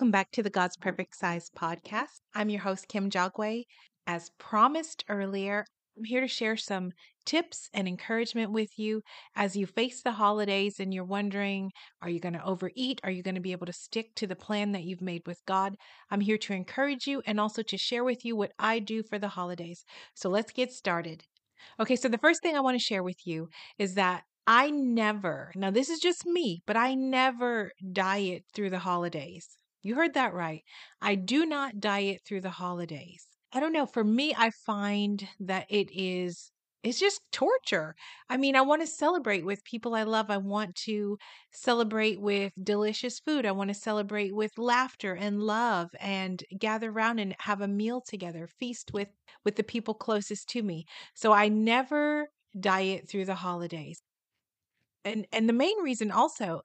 Welcome back to the God's Perfect Size podcast. I'm your host, Kim Jagwe. As promised earlier, I'm here to share some tips and encouragement with you as you face the holidays and you're wondering are you going to overeat? Are you going to be able to stick to the plan that you've made with God? I'm here to encourage you and also to share with you what I do for the holidays. So let's get started. Okay, so the first thing I want to share with you is that I never, now this is just me, but I never diet through the holidays. You heard that right. I do not diet through the holidays. I don't know. For me, I find that it is it's just torture. I mean, I want to celebrate with people I love. I want to celebrate with delicious food. I want to celebrate with laughter and love and gather around and have a meal together, feast with with the people closest to me. So I never diet through the holidays and and the main reason also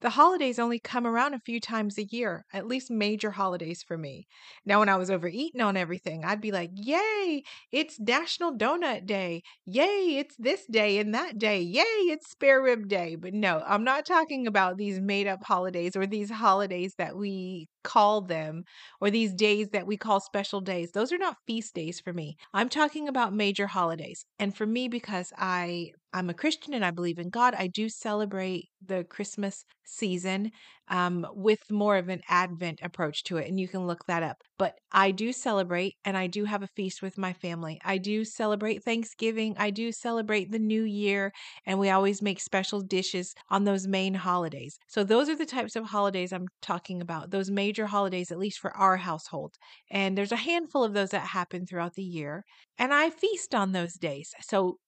the holidays only come around a few times a year at least major holidays for me. Now when i was overeating on everything i'd be like yay it's national donut day. Yay it's this day and that day. Yay it's spare rib day. But no i'm not talking about these made up holidays or these holidays that we call them or these days that we call special days. Those are not feast days for me. I'm talking about major holidays. And for me because i I'm a Christian and I believe in God. I do celebrate the Christmas season um, with more of an Advent approach to it, and you can look that up. But I do celebrate and I do have a feast with my family. I do celebrate Thanksgiving. I do celebrate the New Year, and we always make special dishes on those main holidays. So, those are the types of holidays I'm talking about, those major holidays, at least for our household. And there's a handful of those that happen throughout the year, and I feast on those days. So,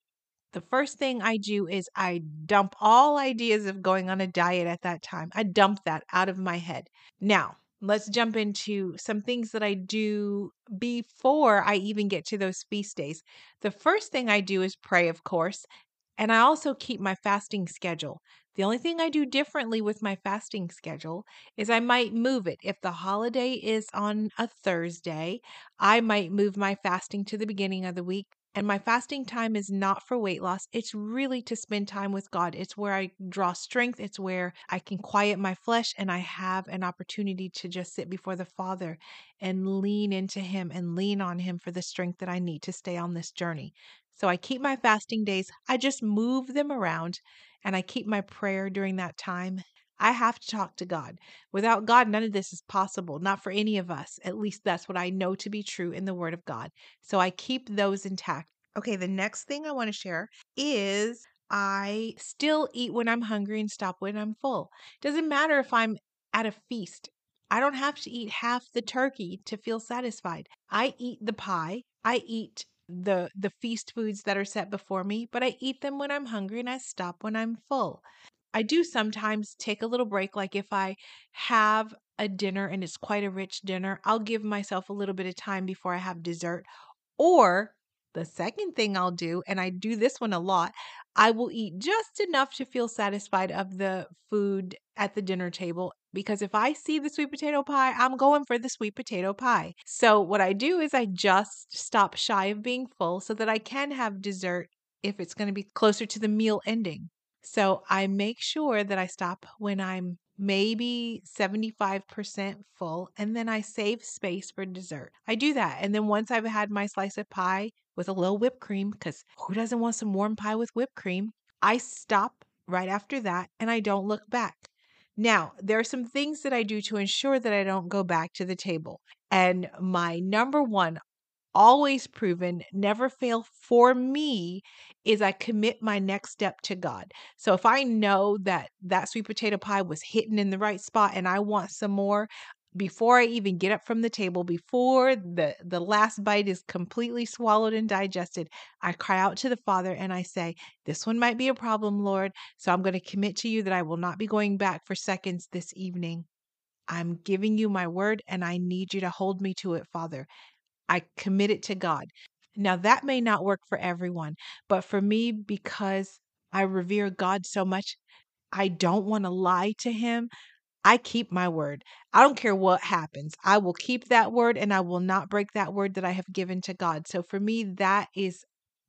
the first thing I do is I dump all ideas of going on a diet at that time. I dump that out of my head. Now, let's jump into some things that I do before I even get to those feast days. The first thing I do is pray, of course, and I also keep my fasting schedule. The only thing I do differently with my fasting schedule is I might move it. If the holiday is on a Thursday, I might move my fasting to the beginning of the week and my fasting time is not for weight loss. It's really to spend time with God. It's where I draw strength. It's where I can quiet my flesh and I have an opportunity to just sit before the Father and lean into Him and lean on Him for the strength that I need to stay on this journey. So I keep my fasting days, I just move them around and I keep my prayer during that time. I have to talk to God. Without God, none of this is possible, not for any of us. At least that's what I know to be true in the Word of God. So I keep those intact. Okay, the next thing I want to share is I still eat when I'm hungry and stop when I'm full. Doesn't matter if I'm at a feast. I don't have to eat half the turkey to feel satisfied. I eat the pie. I eat the the feast foods that are set before me, but I eat them when I'm hungry and I stop when I'm full. I do sometimes take a little break. Like if I have a dinner and it's quite a rich dinner, I'll give myself a little bit of time before I have dessert. Or the second thing I'll do, and I do this one a lot, I will eat just enough to feel satisfied of the food at the dinner table. Because if I see the sweet potato pie, I'm going for the sweet potato pie. So, what I do is I just stop shy of being full so that I can have dessert if it's going to be closer to the meal ending. So I make sure that I stop when I'm maybe 75% full and then I save space for dessert. I do that. And then once I've had my slice of pie with a little whipped cream, because who doesn't want some warm pie with whipped cream? I stop right after that and I don't look back. Now, there are some things that I do to ensure that I don't go back to the table. And my number one always proven, never fail for me is I commit my next step to God. So if I know that that sweet potato pie was hitting in the right spot and I want some more, before I even get up from the table, before the the last bite is completely swallowed and digested, I cry out to the Father and I say, "This one might be a problem, Lord, so I'm going to commit to you that I will not be going back for seconds this evening." I'm giving you my word and I need you to hold me to it, Father. I commit it to God. Now, that may not work for everyone, but for me, because I revere God so much, I don't want to lie to Him. I keep my word. I don't care what happens. I will keep that word and I will not break that word that I have given to God. So for me, that is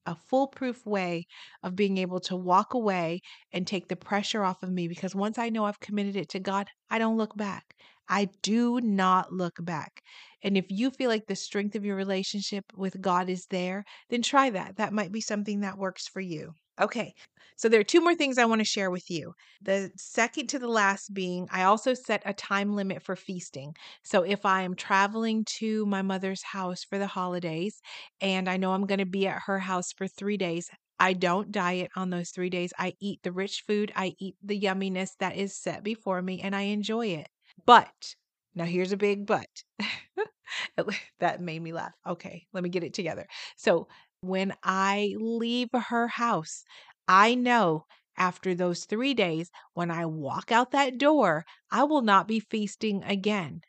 a foolproof way of being able to walk away and take the pressure off of me because once I know I've committed it to God, I don't look back. I do not look back. And if you feel like the strength of your relationship with God is there, then try that. That might be something that works for you. Okay, so there are two more things I want to share with you. The second to the last being, I also set a time limit for feasting. So if I am traveling to my mother's house for the holidays and I know I'm going to be at her house for three days, I don't diet on those three days. I eat the rich food, I eat the yumminess that is set before me, and I enjoy it. But now here's a big but. that made me laugh. Okay, let me get it together. So when I leave her house, I know after those three days, when I walk out that door, I will not be feasting again.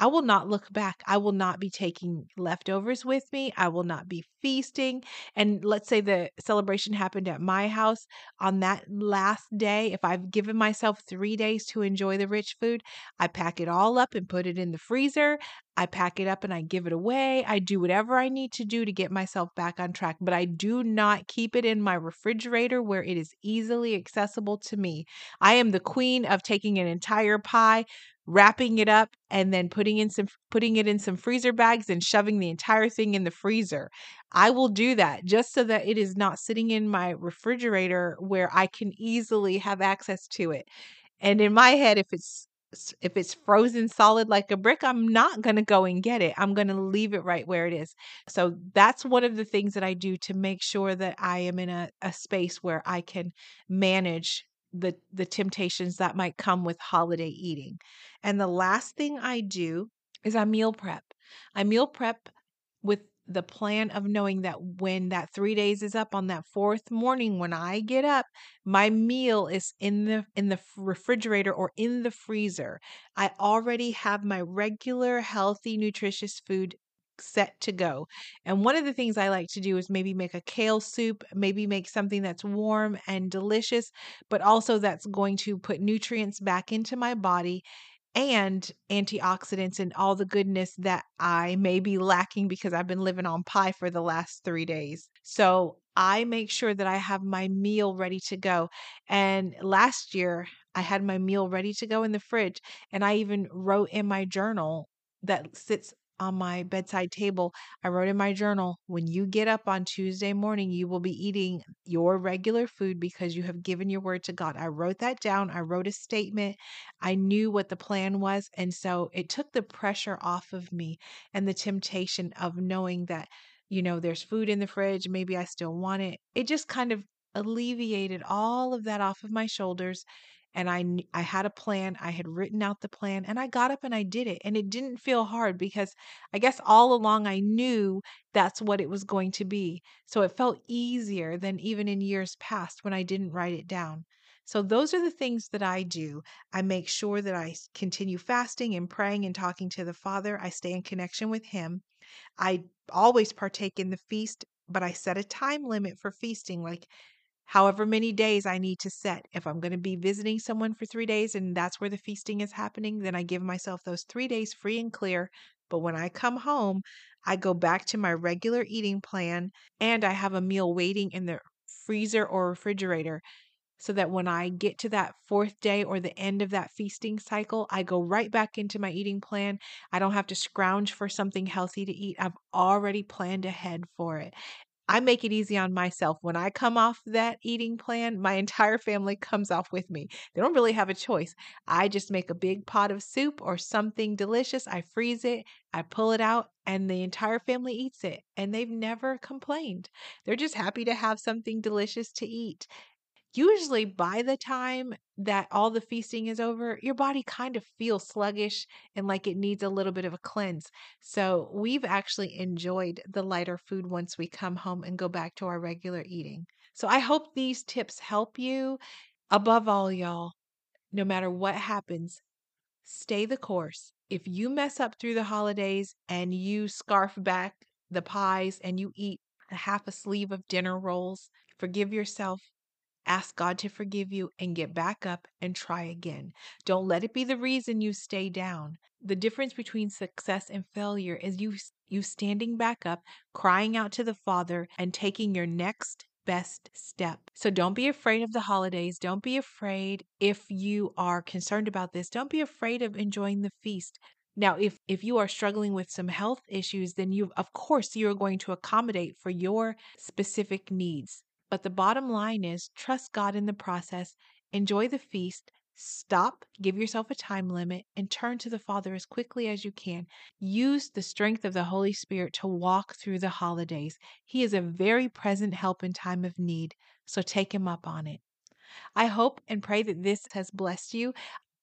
I will not look back. I will not be taking leftovers with me. I will not be feasting. And let's say the celebration happened at my house on that last day. If I've given myself three days to enjoy the rich food, I pack it all up and put it in the freezer. I pack it up and I give it away. I do whatever I need to do to get myself back on track, but I do not keep it in my refrigerator where it is easily accessible to me. I am the queen of taking an entire pie, wrapping it up and then putting in some putting it in some freezer bags and shoving the entire thing in the freezer. I will do that just so that it is not sitting in my refrigerator where I can easily have access to it. And in my head if it's if it's frozen solid like a brick, I'm not going to go and get it. I'm going to leave it right where it is. So that's one of the things that I do to make sure that I am in a, a space where I can manage the the temptations that might come with holiday eating. And the last thing I do is I meal prep. I meal prep with the plan of knowing that when that 3 days is up on that fourth morning when I get up, my meal is in the in the refrigerator or in the freezer. I already have my regular healthy nutritious food set to go. And one of the things I like to do is maybe make a kale soup, maybe make something that's warm and delicious, but also that's going to put nutrients back into my body and antioxidants and all the goodness that I may be lacking because I've been living on pie for the last three days. So I make sure that I have my meal ready to go. And last year, I had my meal ready to go in the fridge, and I even wrote in my journal that sits on my bedside table, I wrote in my journal when you get up on Tuesday morning, you will be eating your regular food because you have given your word to God. I wrote that down. I wrote a statement. I knew what the plan was. And so it took the pressure off of me and the temptation of knowing that, you know, there's food in the fridge. Maybe I still want it. It just kind of alleviated all of that off of my shoulders and I I had a plan. I had written out the plan and I got up and I did it. And it didn't feel hard because I guess all along I knew that's what it was going to be. So it felt easier than even in years past when I didn't write it down. So those are the things that I do. I make sure that I continue fasting and praying and talking to the Father. I stay in connection with him. I always partake in the feast, but I set a time limit for feasting like however many days I need to set. If I'm going to be visiting someone for three days and that's where the feasting is happening, then I give myself those three days free and clear. But when I come home, I go back to my regular eating plan and I have a meal waiting in the freezer or refrigerator so that when I get to that fourth day or the end of that feasting cycle, I go right back into my eating plan. I don't have to scrounge for something healthy to eat. I've already planned ahead for it. I make it easy on myself. When I come off that eating plan, my entire family comes off with me. They don't really have a choice. I just make a big pot of soup or something delicious. I freeze it, I pull it out, and the entire family eats it. And they've never complained. They're just happy to have something delicious to eat usually by the time that all the feasting is over, your body kind of feels sluggish and like it needs a little bit of a cleanse. So we've actually enjoyed the lighter food once we come home and go back to our regular eating. So I hope these tips help you. Above all, y'all, no matter what happens, stay the course. If you mess up through the holidays and you scarf back the pies and you eat half a sleeve of dinner rolls, forgive yourself ask God to forgive you, and get back up and try again. Don't let it be the reason you stay down. The difference between success and failure is you you standing back up, crying out to the Father and taking your next best step. So don't be afraid of the holidays. Don't be afraid if you are concerned about this. Don't be afraid of enjoying the feast. Now, if if you are struggling with some health issues, then you of course you are going to accommodate for your specific needs. But the bottom line is trust God in the process, enjoy the feast, stop, give yourself a time limit, and turn to the Father as quickly as you can. Use the strength of the Holy Spirit to walk through the holidays. He is a very present help in time of need, so take Him up on it. I hope and pray that this has blessed you.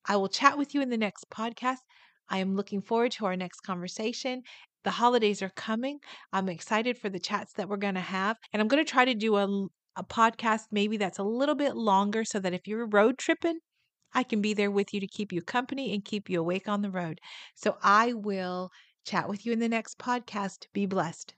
I will chat with you in the next podcast. I am looking forward to our next conversation. The holidays are coming. I'm excited for the chats that we're going to have. And I'm going to try to do a, a podcast maybe that's a little bit longer so that if you're road tripping, I can be there with you to keep you company and keep you awake on the road. So I will chat with you in the next podcast. Be blessed.